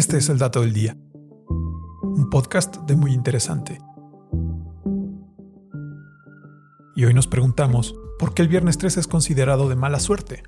Este es el dato del día. Un podcast de muy interesante. Y hoy nos preguntamos, ¿por qué el viernes 13 es considerado de mala suerte?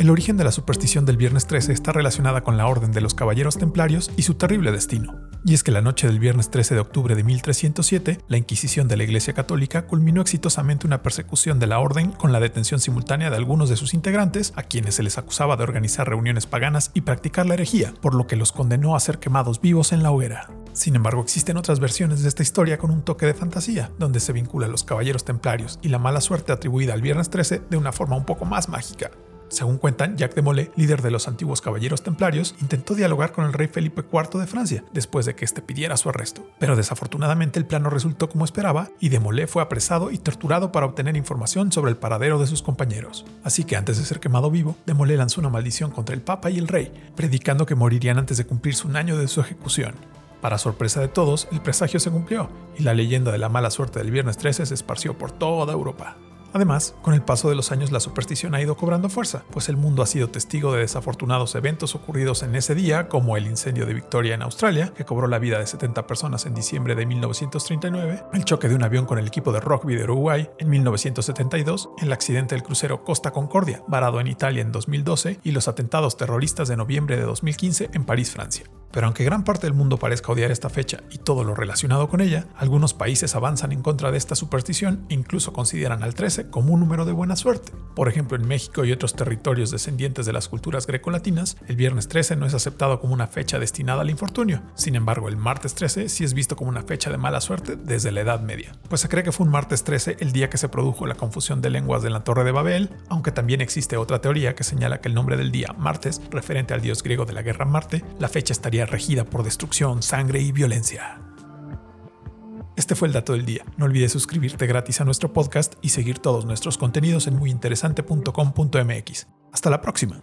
El origen de la superstición del viernes 13 está relacionada con la Orden de los Caballeros Templarios y su terrible destino. Y es que la noche del viernes 13 de octubre de 1307, la Inquisición de la Iglesia Católica culminó exitosamente una persecución de la Orden con la detención simultánea de algunos de sus integrantes, a quienes se les acusaba de organizar reuniones paganas y practicar la herejía, por lo que los condenó a ser quemados vivos en la hoguera. Sin embargo, existen otras versiones de esta historia con un toque de fantasía, donde se vincula a los caballeros templarios y la mala suerte atribuida al viernes 13 de una forma un poco más mágica. Según cuentan, Jacques de Molay, líder de los antiguos caballeros templarios, intentó dialogar con el rey Felipe IV de Francia después de que éste pidiera su arresto. Pero desafortunadamente el plan no resultó como esperaba y de Molay fue apresado y torturado para obtener información sobre el paradero de sus compañeros. Así que antes de ser quemado vivo, de Molay lanzó una maldición contra el Papa y el rey, predicando que morirían antes de cumplirse un año de su ejecución. Para sorpresa de todos, el presagio se cumplió y la leyenda de la mala suerte del viernes 13 se esparció por toda Europa. Además, con el paso de los años la superstición ha ido cobrando fuerza, pues el mundo ha sido testigo de desafortunados eventos ocurridos en ese día, como el incendio de Victoria en Australia, que cobró la vida de 70 personas en diciembre de 1939, el choque de un avión con el equipo de rugby de Uruguay en 1972, el accidente del crucero Costa Concordia, varado en Italia en 2012, y los atentados terroristas de noviembre de 2015 en París, Francia. Pero aunque gran parte del mundo parezca odiar esta fecha y todo lo relacionado con ella, algunos países avanzan en contra de esta superstición e incluso consideran al 13 como un número de buena suerte. Por ejemplo, en México y otros territorios descendientes de las culturas grecolatinas, el viernes 13 no es aceptado como una fecha destinada al infortunio. Sin embargo, el martes 13 sí es visto como una fecha de mala suerte desde la Edad Media. Pues se cree que fue un martes 13 el día que se produjo la confusión de lenguas de la Torre de Babel, aunque también existe otra teoría que señala que el nombre del día, martes, referente al dios griego de la guerra Marte, la fecha estaría regida por destrucción, sangre y violencia. Este fue el dato del día. No olvides suscribirte gratis a nuestro podcast y seguir todos nuestros contenidos en muyinteresante.com.mx. Hasta la próxima.